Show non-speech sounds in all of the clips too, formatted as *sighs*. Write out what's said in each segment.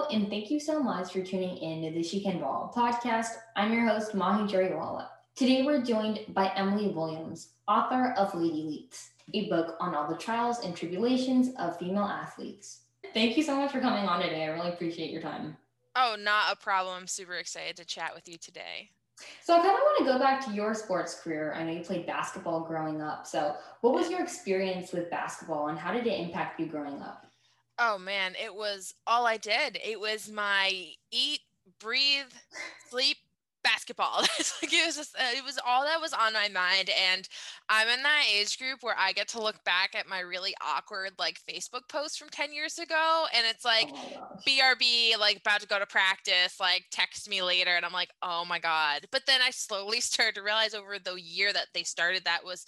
Hello, and thank you so much for tuning in to the She Can Ball podcast. I'm your host, Mahi Jariwala. Today, we're joined by Emily Williams, author of Lady Cleats, a book on all the trials and tribulations of female athletes. Thank you so much for coming on today. I really appreciate your time. Oh, not a problem. I'm super excited to chat with you today. So I kind of want to go back to your sports career. I know you played basketball growing up. So what was your experience with basketball and how did it impact you growing up? Oh man, it was all I did. It was my eat, breathe, sleep, basketball. *laughs* like it was just uh, it was all that was on my mind and I'm in that age group where I get to look back at my really awkward like Facebook posts from 10 years ago and it's like oh BRB like about to go to practice like text me later and I'm like oh my god. But then I slowly *laughs* started to realize over the year that they started that was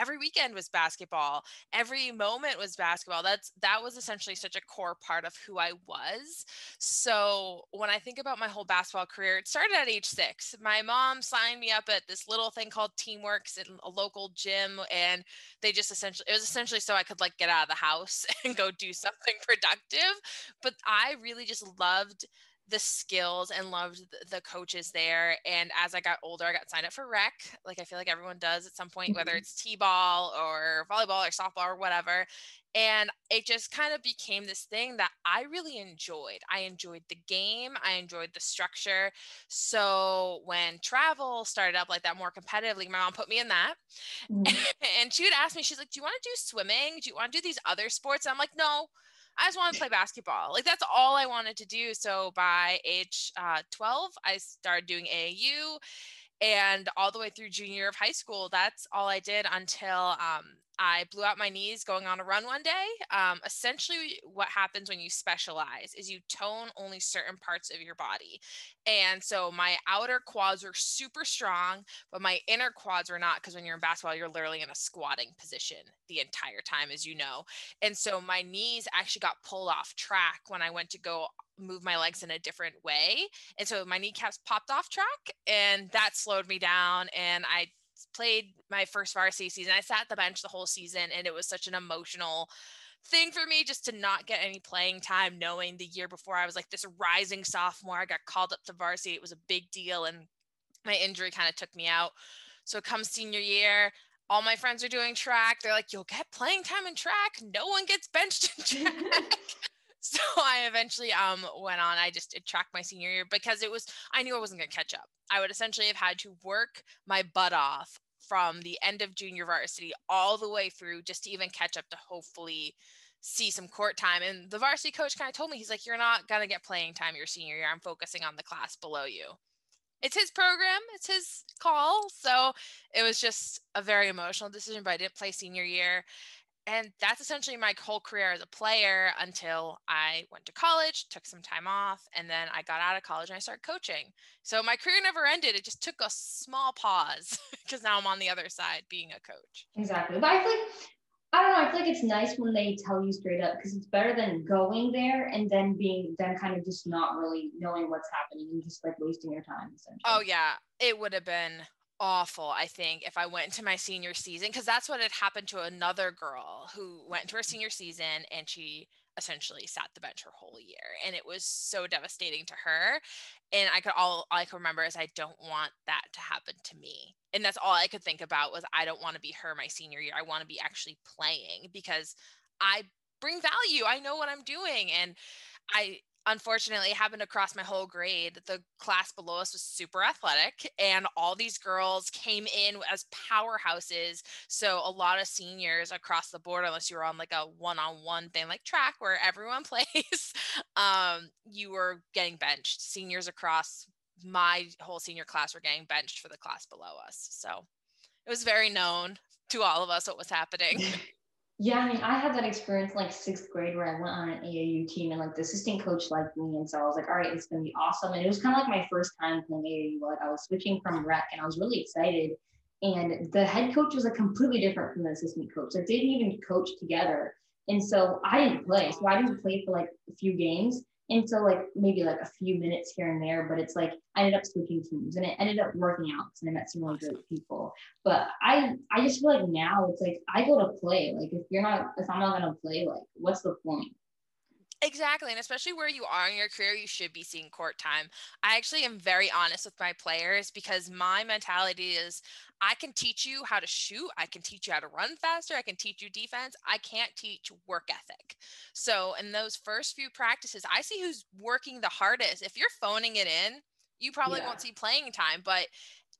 every weekend was basketball every moment was basketball that's that was essentially such a core part of who i was. So when i think about my whole basketball career it started at age six my mom signed me up at this little thing called teamworks in a local gym and they just essentially it was essentially so i could like get out of the house *laughs* and go do something productive but i really just loved the skills and loved the coaches there. And as I got older, I got signed up for rec, like I feel like everyone does at some point, whether mm-hmm. it's t-ball or volleyball or softball or whatever. And it just kind of became this thing that I really enjoyed. I enjoyed the game, I enjoyed the structure. So when travel started up like that more competitively, my mom put me in that. Mm-hmm. *laughs* and she would ask me, she's like, Do you want to do swimming? Do you want to do these other sports? And I'm like, No, I just want to play basketball. Like that's all I wanted to do. So by age uh, 12, I started doing AAU and all the way through junior year of high school that's all i did until um, i blew out my knees going on a run one day um, essentially what happens when you specialize is you tone only certain parts of your body and so my outer quads were super strong but my inner quads were not because when you're in basketball you're literally in a squatting position the entire time as you know and so my knees actually got pulled off track when i went to go move my legs in a different way. And so my kneecaps popped off track and that slowed me down. And I played my first varsity season. I sat the bench the whole season and it was such an emotional thing for me just to not get any playing time knowing the year before I was like this rising sophomore. I got called up to varsity. It was a big deal and my injury kind of took me out. So come senior year, all my friends are doing track. They're like, you'll get playing time in track. No one gets benched in *laughs* track. *laughs* so I eventually um went on. I just did track my senior year because it was I knew I wasn't gonna catch up. I would essentially have had to work my butt off from the end of junior varsity all the way through just to even catch up to hopefully see some court time. And the varsity coach kind of told me, he's like, You're not gonna get playing time your senior year. I'm focusing on the class below you. It's his program, it's his call. So it was just a very emotional decision, but I didn't play senior year and that's essentially my whole career as a player until I went to college, took some time off, and then I got out of college and I started coaching. So my career never ended. It just took a small pause *laughs* because now I'm on the other side being a coach. Exactly. But I feel like, I don't know, I feel like it's nice when they tell you straight up because it's better than going there and then being, then kind of just not really knowing what's happening and just like wasting your time oh, essentially. Oh, yeah. It would have been awful, I think, if I went into my senior season, because that's what had happened to another girl who went into her mm-hmm. senior season and she essentially sat the bench her whole year. And it was so devastating to her. And I could all, all I could remember is I don't want that to happen to me. And that's all I could think about was I don't want to be her my senior year. I want to be actually playing because I bring value. I know what I'm doing. And I unfortunately it happened across my whole grade the class below us was super athletic and all these girls came in as powerhouses. So a lot of seniors across the board unless you were on like a one-on-one thing like track where everyone *laughs* plays um, you were getting benched. Seniors across my whole senior class were getting benched for the class below us. So it was very known to all of us what was happening *laughs* Yeah, I mean, I had that experience like sixth grade where I went on an AAU team and like the assistant coach liked me. And so I was like, all right, it's going to be awesome. And it was kind of like my first time playing AAU. Like I was switching from rec and I was really excited. And the head coach was like completely different from the assistant coach. Like they didn't even coach together. And so I didn't play. So I didn't play for like a few games. And so like maybe like a few minutes here and there, but it's like I ended up switching teams and it ended up working out and I met some really great people. But I I just feel like now it's like I go to play. Like if you're not if I'm not gonna play, like what's the point? Exactly. And especially where you are in your career, you should be seeing court time. I actually am very honest with my players because my mentality is I can teach you how to shoot. I can teach you how to run faster. I can teach you defense. I can't teach work ethic. So, in those first few practices, I see who's working the hardest. If you're phoning it in, you probably yeah. won't see playing time. But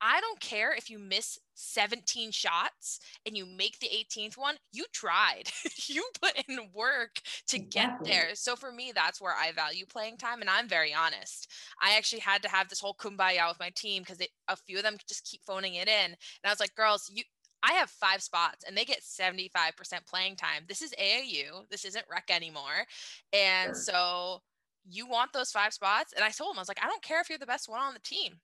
I don't care if you miss 17 shots and you make the 18th one, you tried. *laughs* you put in work to get there. So for me, that's where I value playing time. And I'm very honest. I actually had to have this whole kumbaya with my team because a few of them just keep phoning it in. And I was like, girls, you, I have five spots and they get 75% playing time. This is AAU. This isn't rec anymore. And sure. so you want those five spots. And I told them, I was like, I don't care if you're the best one on the team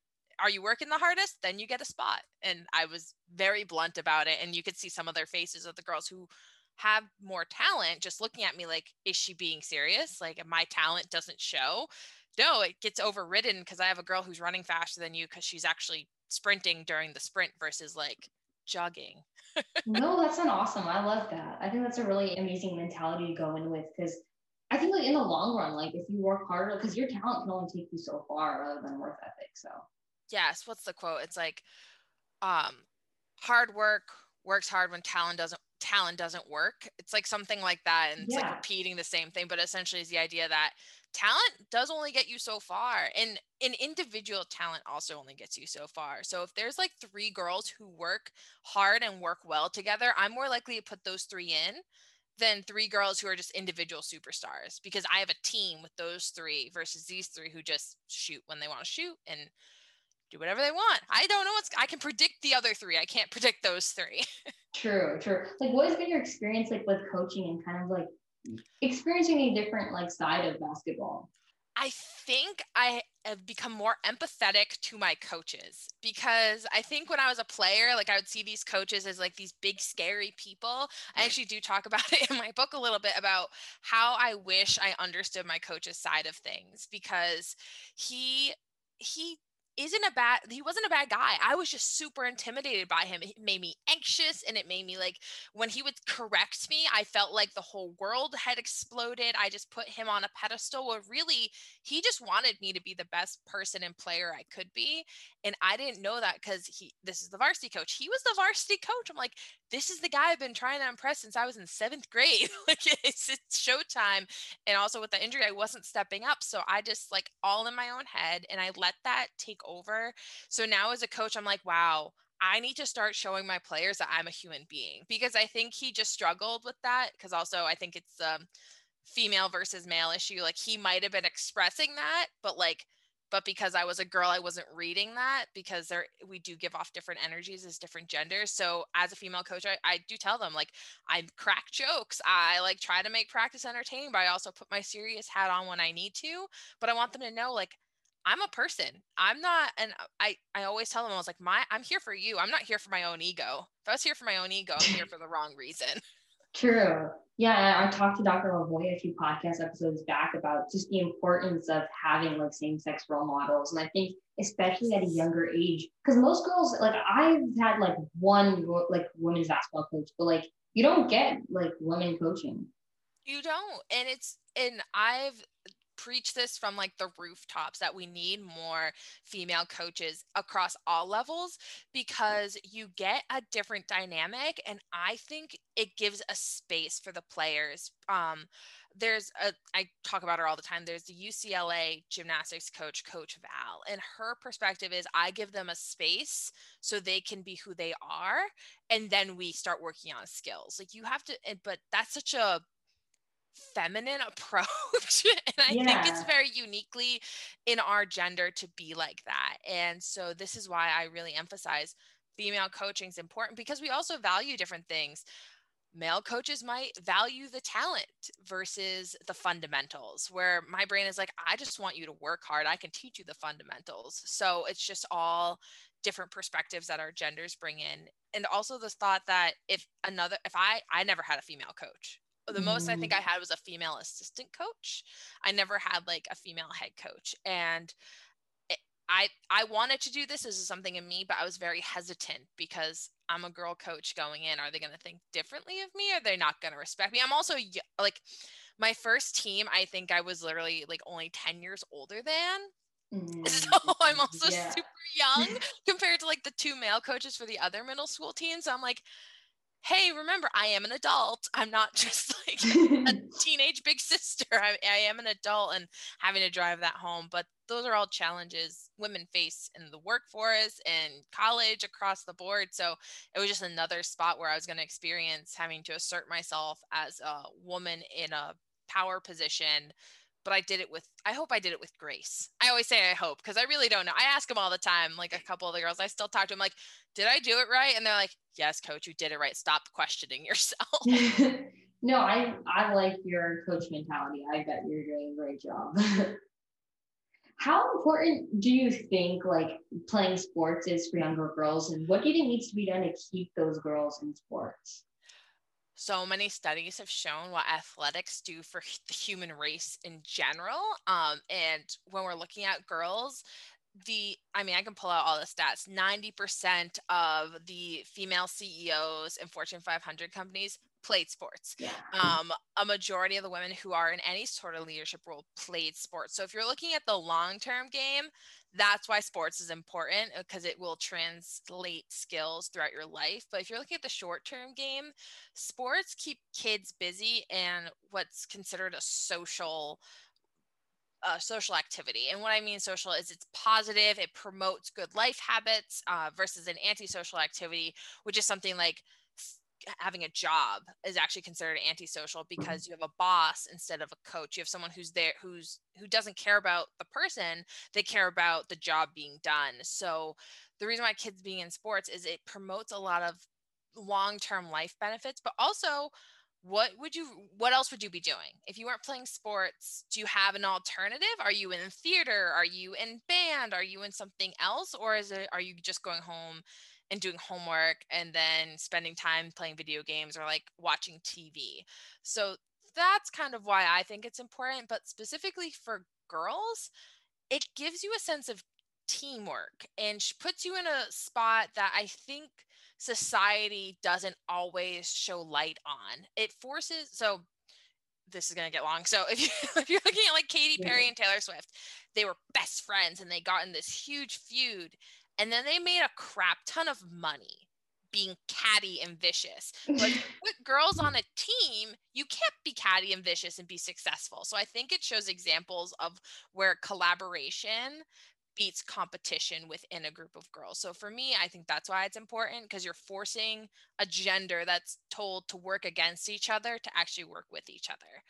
are you working the hardest? Then you get a spot. And I was very blunt about it. And you could see some of their faces of the girls who have more talent just looking at me like, is she being serious? Like, my talent doesn't show. No, it gets overridden because I have a girl who's running faster than you because she's actually sprinting during the sprint versus like jogging. *laughs* no, that's an awesome. I love that. I think that's a really amazing mentality to go in with because I think like in the long run, like if you work harder, because your talent can only take you so far rather than work ethic. So yes what's the quote? It's like um hard work works hard when talent doesn't talent doesn't work. It's like something like that and it's yeah. like repeating the same thing but essentially is the idea that talent does only get you so far and an individual talent also only gets you so far. So if there's like three girls who work hard and work well together i'm more likely to put those three in than three girls who are just individual superstars because i have a team with those three versus these three who just shoot when they want to shoot and do whatever they want. I don't know what's I can predict the other three. I can't predict those three. *laughs* true, true. Like what has been your experience like with coaching and kind of like experiencing a different like side of basketball? I think I have become more empathetic to my coaches because I think when I was a player, like I would see these coaches as like these big, scary people. I actually do talk about *laughs* it in my book a little bit about how I wish I understood my coach's side of things because he he isn't a bad he wasn't a bad guy i was just super intimidated by him it made me anxious and it made me like when he would correct me i felt like the whole world had exploded i just put him on a pedestal where really he just wanted me to be the best person and player i could be and i didn't know that because he this is the varsity coach he was the varsity coach i'm like this is the guy i've been trying to impress since i was in seventh grade *laughs* like it's, it's showtime and also with the injury i wasn't stepping up so i just like all in my own head and i let that take over. So now as a coach, I'm like, wow, I need to start showing my players that I'm a human being because I think he just struggled with that. Because also, I think it's a female versus male issue. Like he might have been expressing that, but like, but because I was a girl, I wasn't reading that because there we do give off different energies as different genders. So as a female coach, I, I do tell them like I crack jokes. I like try to make practice entertaining, but I also put my serious hat on when I need to. But I want them to know like I'm a person. I'm not, and I, I always tell them, I was like, my, I'm here for you. I'm not here for my own ego. If I was here for my own ego, I'm here *laughs* for the wrong reason. True. Yeah. I talked to Dr. LaVoi a few podcast episodes back about just the importance of having like same sex role models. And I think, especially at a younger age, because most girls, like I've had like one like women's basketball coach, but like you don't get like women coaching. You don't. And it's, and I've, preach this from like the rooftops that we need more female coaches across all levels because you get a different dynamic and I think it gives a space for the players. Um, there's a I talk about her all the time. There's the UCLA gymnastics coach, Coach Val, and her perspective is I give them a space so they can be who they are, and then we start working on skills. Like you have to, but that's such a feminine approach *laughs* and i yeah. think it's very uniquely in our gender to be like that and so this is why i really emphasize female coaching is important because we also value different things. Male coaches might value the talent versus the fundamentals where my brain is like i just want you to work hard. I can teach you the fundamentals. So it's just all different perspectives that our genders bring in and also the thought that if another if i i never had a female coach the most I think mm. I had was a female assistant coach. I never had like a female head coach. And it, I I wanted to do this. This is something in me, but I was very hesitant because I'm a girl coach going in. Are they going to think differently of me? Are they not going to respect me? I'm also like my first team, I think I was literally like only 10 years older than. Mm, *laughs* so I'm also yeah. super young *laughs* compared to like the two male coaches for the other middle school teams. So I'm like, hey, remember, I am an adult. I'm not *laughs* just like a *laughs* teenage big sister. *laughs* I, I, am an adult and having to drive that home. But those are all challenges women face in the workforce and college across the board. So it was just another spot where I was going to experience having to assert myself as a woman in a power position but I did it with I hope I did it with grace. I always say I hope because I really don't know. I ask them all the time, like a couple of the girls, I still talk to them like, did I do it right? And they're like, yes, coach, you did it right. Stop questioning *laughs* yourself. *laughs* no, I I like your coach mentality. I bet you're doing a great job. *laughs* How important do you think like playing sports is for younger girls and what do you think needs to be done to keep those girls in sports? So many studies have shown what athletics do for the human race in general. Um, and when we're looking at girls, the i mean i can pull out all the stats 90% of the female ceos in fortune 500 companies played sports. Yeah. Um, a majority of the women who are in any sort of leadership role played sports. So if you're looking at the long term game, that's why sports is important because uh, it will translate skills throughout your life. But if you're looking at the short term game, sports keep kids busy and what's considered a social uh, social activity. And what I mean social is it's positive, it promotes good life habits uh, versus an antisocial activity, which is something like having a job is actually considered antisocial mm-hmm. because you have a boss instead of a coach. You have someone who's there who's who doesn't care about the person they care about the job being done. So the reason why kids being in sports is it promotes a lot of long-term life benefits but also what would you what else would you be doing? If you weren't playing sports do you have an alternative? Are you in theater? Are you in band? Are you in something else? Or is it are you just going home and doing homework and then spending time playing video games or like watching TV. So that's kind of why I think it's important. But specifically for girls, it gives you a sense of teamwork and puts you in a spot that I think society doesn't always show light on. It forces, so this is going to get long. So *laughs* if, you, if you're looking at like Katy Perry and Taylor Swift, they were best friends and they got in this huge feud and then they made a crap ton of money being catty and vicious. But *laughs* with girls on a team, you can't be catty and vicious and be successful. So I think it shows examples of where collaboration beats competition within a group of girls. So for me, I think that's why it's important because you're forcing a gender that's told to work against each other to actually work with each other.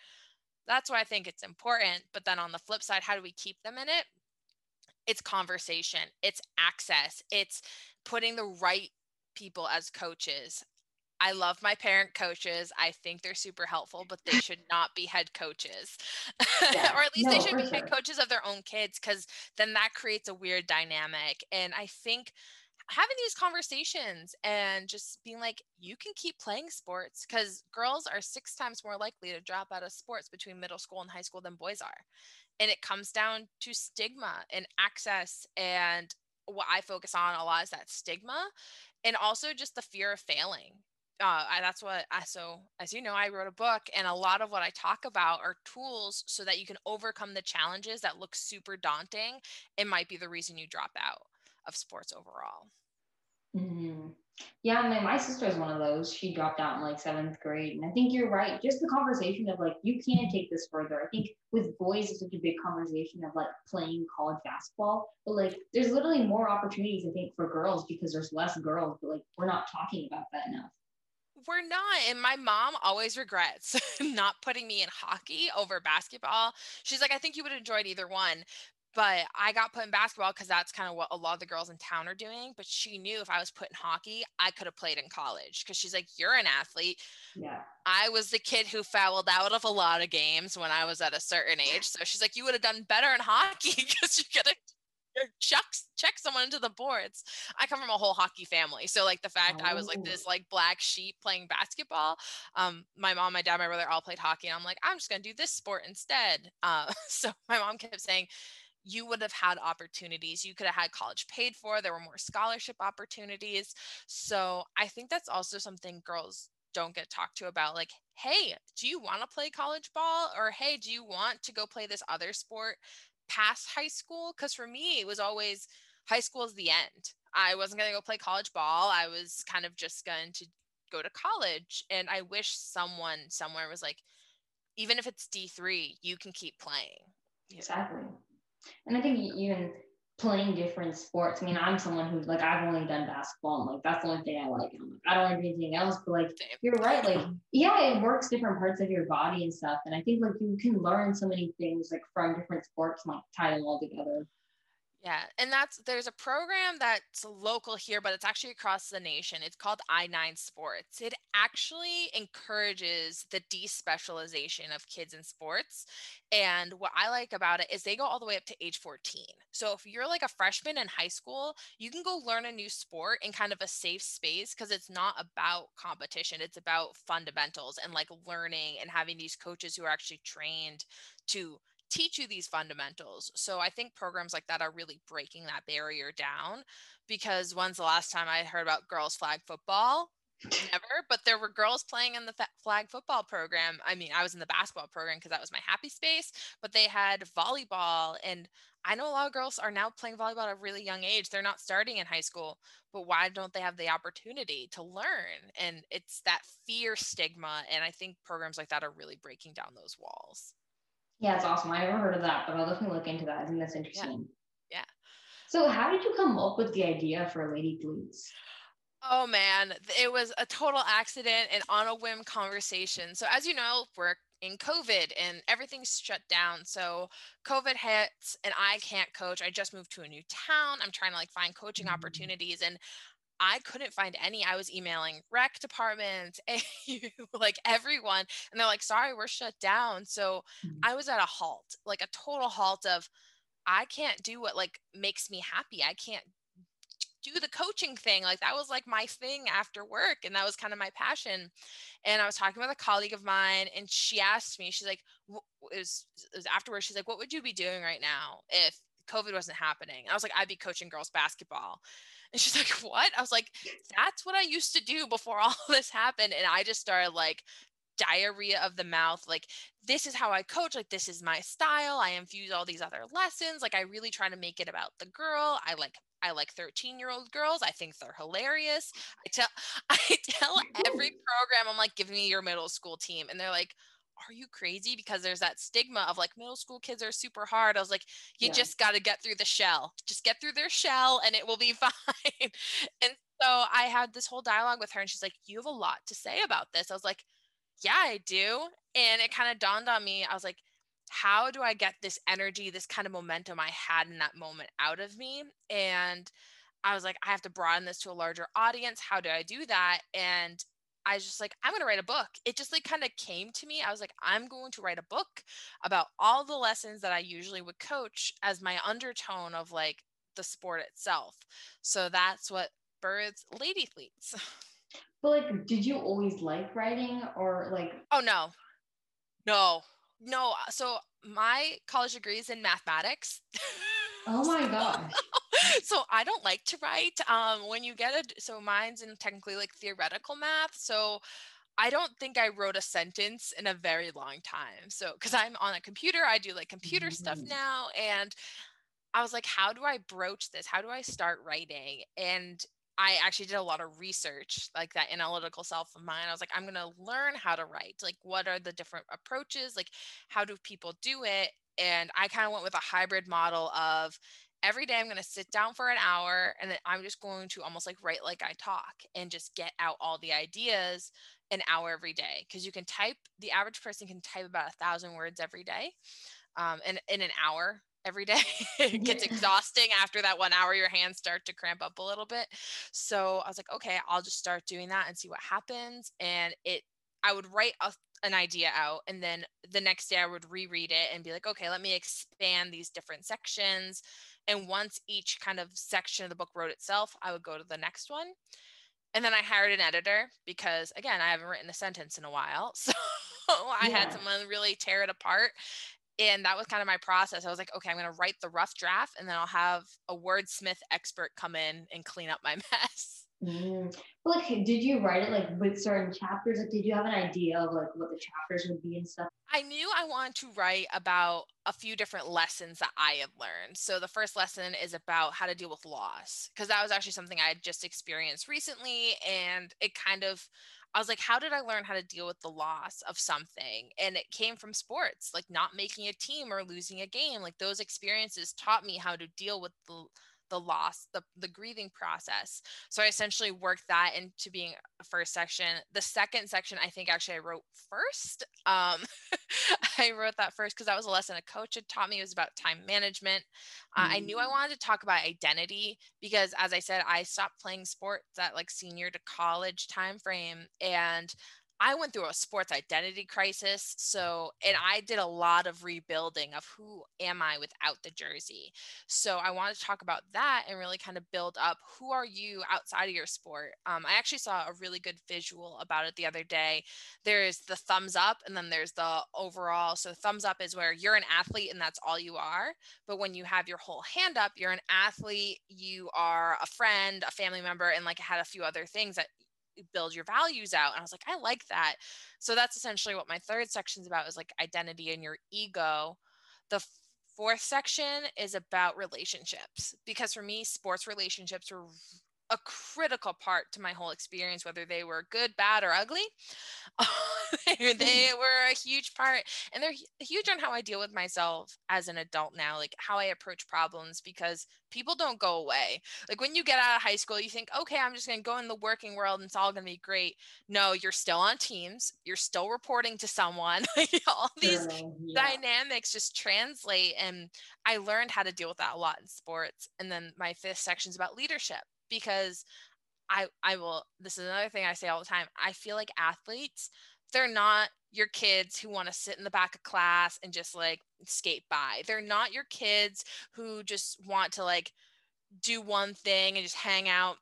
That's why I think it's important. But then on the flip side, how do we keep them in it? It's conversation, it's access, it's putting the right people as coaches. I love my parent coaches. I think they're super helpful, but they should not be head coaches. *laughs* Yeah. or at least no, they should be sure. head coaches of their own kids because then that creates a weird dynamic. And I think having these conversations and just being like, you can keep playing sports because girls are six times more likely to drop out of sports between middle school and high school than boys are and it comes down to stigma and access and what i focus on a lot is that stigma and also just the fear of failing uh, I, that's what I so as you know I wrote a book and a lot of what I talk about are tools so that you can overcome the challenges that look super daunting and might be the reason you drop out of sports overall. Mm-hmm. Yeah, my, my sister is one of those. She dropped out in like seventh grade. And I think you're right. Just the conversation of like, you can take this further. I think with boys, it's such a big conversation of like playing college basketball. But like, there's literally more opportunities, I think, for girls because there's less girls. But like, we're not talking about that enough. We're not. And my mom always regrets *laughs* not putting me in hockey over basketball. She's like, I think you would have enjoyed either one but I got put in basketball because that's kind of what a lot of the girls in town are doing. But she knew if I was put in hockey, I could have played in college because she's like, You're an athlete. Yeah. I was the kid who fouled out of a lot of games when I was at a certain age. So she's like, You would have done better in hockey *laughs* because you're going to chuck check someone into the boards. I come from a whole hockey family, so like the fact oh. I was like this oh. like black sheep playing basketball. Um, my mom, my dad, my brother all played hockey, and I'm like, I'm just gonna do this sport instead. Uh, *laughs* so my mom kept saying, you would have had opportunities. You could have had college paid for. There were more scholarship opportunities. So I think that's also something girls don't get talked to about like hey do you want to play college ball or hey do you want to go play this other sport past high school because for me it was always high school is the end i wasn't going to go play college ball i was kind of just going to go to college and i wish someone somewhere was like even if it's d3 you can keep playing exactly and i think even playing different sports. I mean, I'm someone who's like I've only done basketball, and like that's the only thing I like. I'm like, I don't like anything else. But like you're right, like yeah, it works different parts of your body and stuff. And I think like you can learn so many things like from different sports and like tie them all together. Yeah, and that's there's a program that's local here, but it's actually across the nation. It's called I9 Sports. It actually encourages the despecialization of kids in sports. And what I like about it is they go all the way up to age 14. So if you're like a freshman in high school, you can go learn a new sport in kind of a safe space because it's not about competition. It's about fundamentals and like learning and having these coaches who are actually trained to teach you these fundamentals. So I think programs like that are really breaking that barrier down because when's the last time I heard about girls flag football? Never, but there were girls playing in the flag football program. I mean, I was in the basketball program because that was my happy space, but they had volleyball. And I know a lot of girls are now playing volleyball at a really young age. They're not starting in high school, but why don't they have the opportunity to learn? And it's that fear stigma. And I think programs like that are really breaking down those walls. Yeah, it's awesome. I never heard of that, but I'll definitely look into that. I think that's interesting. Yeah. yeah. So, how did you come up with the idea for Lady Cleats? Oh man, it was a total accident and on a whim conversation. So, as you know, we're in COVID and everything's shut down. So, COVID hits and I can't coach. I just moved to a new town. I'm trying to like find coaching mm-hmm. opportunities and I couldn't find any. I was emailing rec departments, *laughs* like everyone, and they're like, sorry, we're shut down. So mm-hmm. I was at a halt, like a total halt of, I can't do what like makes me happy. I can't do the coaching thing. Like that was like my thing after work. And that was kind of my passion. And I was talking with a colleague of mine and she asked me, she's like, it was, it was afterwards, she's like, what would you be doing right now if COVID wasn't happening? And I was like, I'd be coaching girls basketball. *laughs* And she's like, What? I was like, That's what I used to do before *laughs* all this happened. And I just started like diarrhea of the mouth. Like, this is how I coach. Like, this is my style. I infuse all these other lessons. Like, I really try to make it about the girl. I like I like 13 year old girls. I think they're hilarious. I tell *laughs* I tell every program, I'm like, give me your middle school team. And they're like, are you crazy? Because there's that stigma of like middle school kids are super hard. I was like, you yeah. just got to get through the shell. Just get through their shell and it will be *laughs* fine. and so I had this whole dialogue with her and she's like, you have a lot to say about this. I was like, yeah, I do. And it kind of dawned on me. I was like, how do I get this energy, this kind of momentum I had in that moment out of me? And I was like, I have to broaden this to a larger audience. How do I do that? And I was just like, I'm going to write a book. It just like kind of came to me. I was like, I'm going to write a book about all the lessons that I usually would coach as my undertone of like the sport itself. So that's what birds lady cleats. But like, did you always like writing or like? Oh, no. No, no. Uh, so my college degree is in mathematics. Oh my *laughs* gosh. So I don't like to write. Um, when you get it, so mine's in technically like theoretical math. So I don't think I wrote a sentence in a very long time. So because I'm on a computer, I do like computer mm-hmm. stuff now. And I was like, how do I broach this? How do I start writing? And I actually did a lot of research, like that analytical self of mine. I was like, I'm going to learn how to write. Like, what are the different approaches? Like, how do people do it? And I kind of went with a hybrid model of every day I'm going to sit down for an hour and then I'm just going to almost like write like I talk and just get out all the ideas an hour every day. Cause you can type, the average person can type about a thousand words every day um, in, in an hour every day. *laughs* it gets yeah. exhausting after that one hour, your hands start to cramp up a little bit. So I was like, okay, I'll just start doing that and see what happens. And it, I would write a an idea out and then the next day I would reread it and be like, okay, let me expand these different sections. And once each kind of section of the book wrote itself, I would go to the next one. And then I hired an editor because again, I haven't written a sentence in a while. *laughs* So I yeah. had someone really tear it apart. And that was kind of my process. I was like, okay, I'm going to write the rough draft and then I'll have a wordsmith expert come in and clean up my *laughs* mess. Mm. like, did you write it like with certain chapters? Like, did you have an idea of like what the chapters would be and stuff? I knew I wanted to write about a few different lessons that I had learned. So the first lesson is about how to deal with loss because that was actually something I had just experienced recently, and it kind of I was like, how did I learn how to deal with the loss of something? And it came from sports, like not making a team or losing a game. Like those experiences taught me how to deal with the the loss, the, the grieving process. So I essentially worked that into being a first section. The second section, I think actually I wrote first. Um, *laughs* I wrote that first because that was a lesson a coach had taught me. It was about time management. Uh, mm-hmm. I knew I mm. wanted to talk about identity because, as I said, I stopped playing sports at like senior to college time frame, and I went through a sports identity crisis. So, and I did a lot of rebuilding of who am I without the jersey. So, I wanted to talk about that and really kind of build up who are you outside of your sport. Um, I actually saw a really good visual about it the other day. There's the thumbs up and then there's the overall. So, thumbs up is where you're an athlete and that's all you are. But when you have your whole hand up, you're an athlete, you are a friend, a family member, and like had a few other things that build your values out. And I was like, I like that. So that's essentially what my third section is about is like identity and your ego. The fourth section is about relationships because for me, sports relationships were a critical part to my whole experience, whether they were good, bad, or ugly. *laughs* Hmm. they were a huge part, and they're huge on how I deal with myself as an adult now, like how I approach problems because people don't go away. Like when you get out of high school, you think, okay, I'm just going to go in the working world and it's all going to be great. No, you're still on teams, you're still reporting to someone. *laughs* all these yeah. dynamics just translate. And I learned how to deal with that a lot in sports. And then my fifth section is about leadership because I I will this is another thing I say all the time. I feel like athletes, they're not your kids who want to sit in the back of class and just like skate by. They're not your kids who just want to like do one thing and just hang out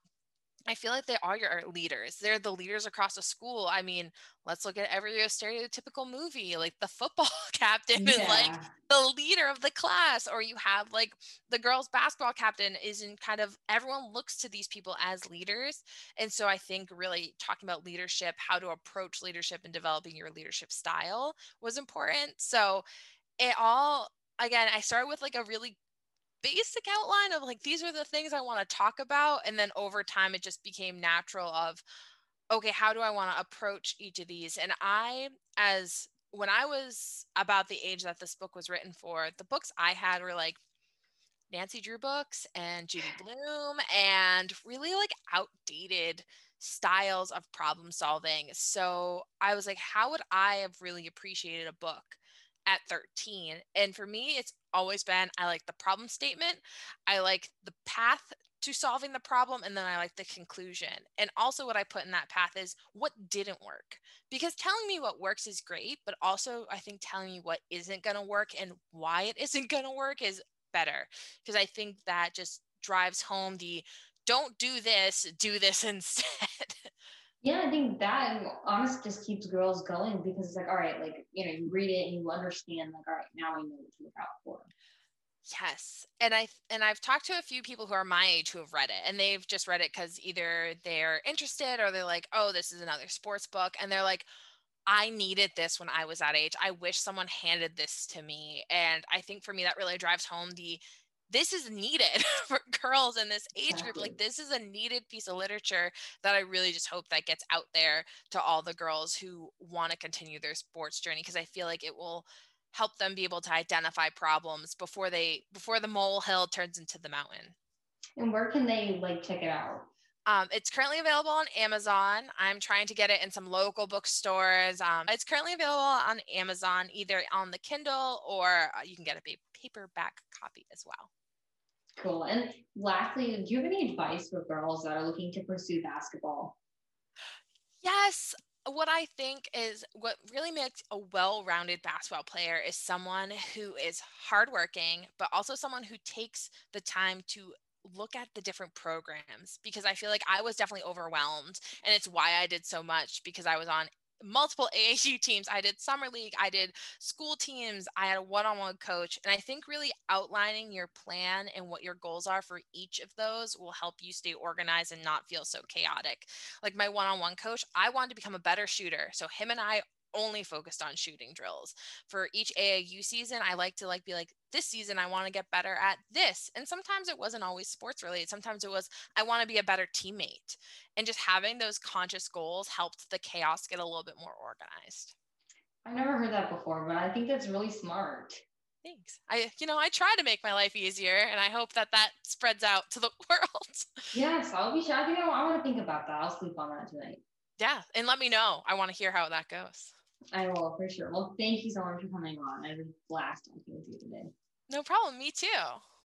I feel like they are your leaders. They're the leaders across the school. I mean, let's look at every stereotypical movie, like the football *laughs* captain yeah. is like the leader of the class, or you have like the girls' basketball captain is in kind of everyone looks to these people as leaders. And so I think really talking about leadership, how to approach leadership and developing your leadership style was important. So it all again, I started with like a really basic outline of like these are the things I want to talk about and then over time it just became natural of okay how do I want to approach each of these? And I as when I was about the age that this book was written for the books I had were like Nancy Drew books and Judy *sighs* Blume and really like outdated styles of problem solving. So I was like how would I have really appreciated a book at 13. And for me, it's always been I like the problem statement, I like the path to solving the problem, and then I like the conclusion. And also, what I put in that path is what didn't work. Because telling me what works is great, but also, I think telling me what isn't going to work and why it *laughs* isn't going to work is better. Because I think that just drives home the don't do this, do this *laughs* instead. Yeah, I think that honestly just keeps girls going because it's like, all right, like, you know, you read it and you understand, like, all right, now I know what to look out for. Yes. And I and I've talked to a few people who are my age who have read it and they've just read it cuz either they're interested or they're like, "Oh, this is another sports book." And they're like, "I needed this when I was that age. I wish someone handed this to me." And I think for me that really drives home the this is needed *laughs* for girls in this age group. Like this is a needed piece of literature that I really just hope that gets out there to all the girls who want to continue their sports journey because I feel like it will help them be able to identify problems before they before the molehill turns into the mountain. And where can they like check it out? Um, it's currently available on Amazon. I'm trying to get it in some local bookstores. Um, it's currently available on Amazon, either on the Kindle or uh, you can get a paperback copy as well. Cool. And lastly, do you have any advice for girls that are looking to pursue basketball? Yes. What I think is what really makes a well rounded basketball player is someone who is hardworking, but also someone who takes the time to look at the different programs because I feel like I was definitely overwhelmed. And it's why I did so much because I was on multiple AAU teams. I did summer league, I did school teams, I had a one on one coach. And I think really outlining your plan and what your goals are for each of those will help you stay organized and not feel so chaotic. Like my one on one coach, I wanted to become a better shooter. So him and I only focused on shooting drills. For each AAU season, I like to like be like this season I want to get better at this. And sometimes it wasn't always sports related. Sometimes it was I want to be a better teammate. And just having those conscious goals helped the chaos get a little bit more organized. I've never heard that before, but I think that's really smart. Thanks. I, you know, I try to make my life easier, and I hope that that spreads out to the *laughs* world. Yes, I'll be sure. I think I want to think about that. I'll sleep on that tonight. Yeah, and let me know. I want to hear how that goes. I will for sure. Well, thank you so much for coming on. I had a blast talking with you today. No problem. Me too.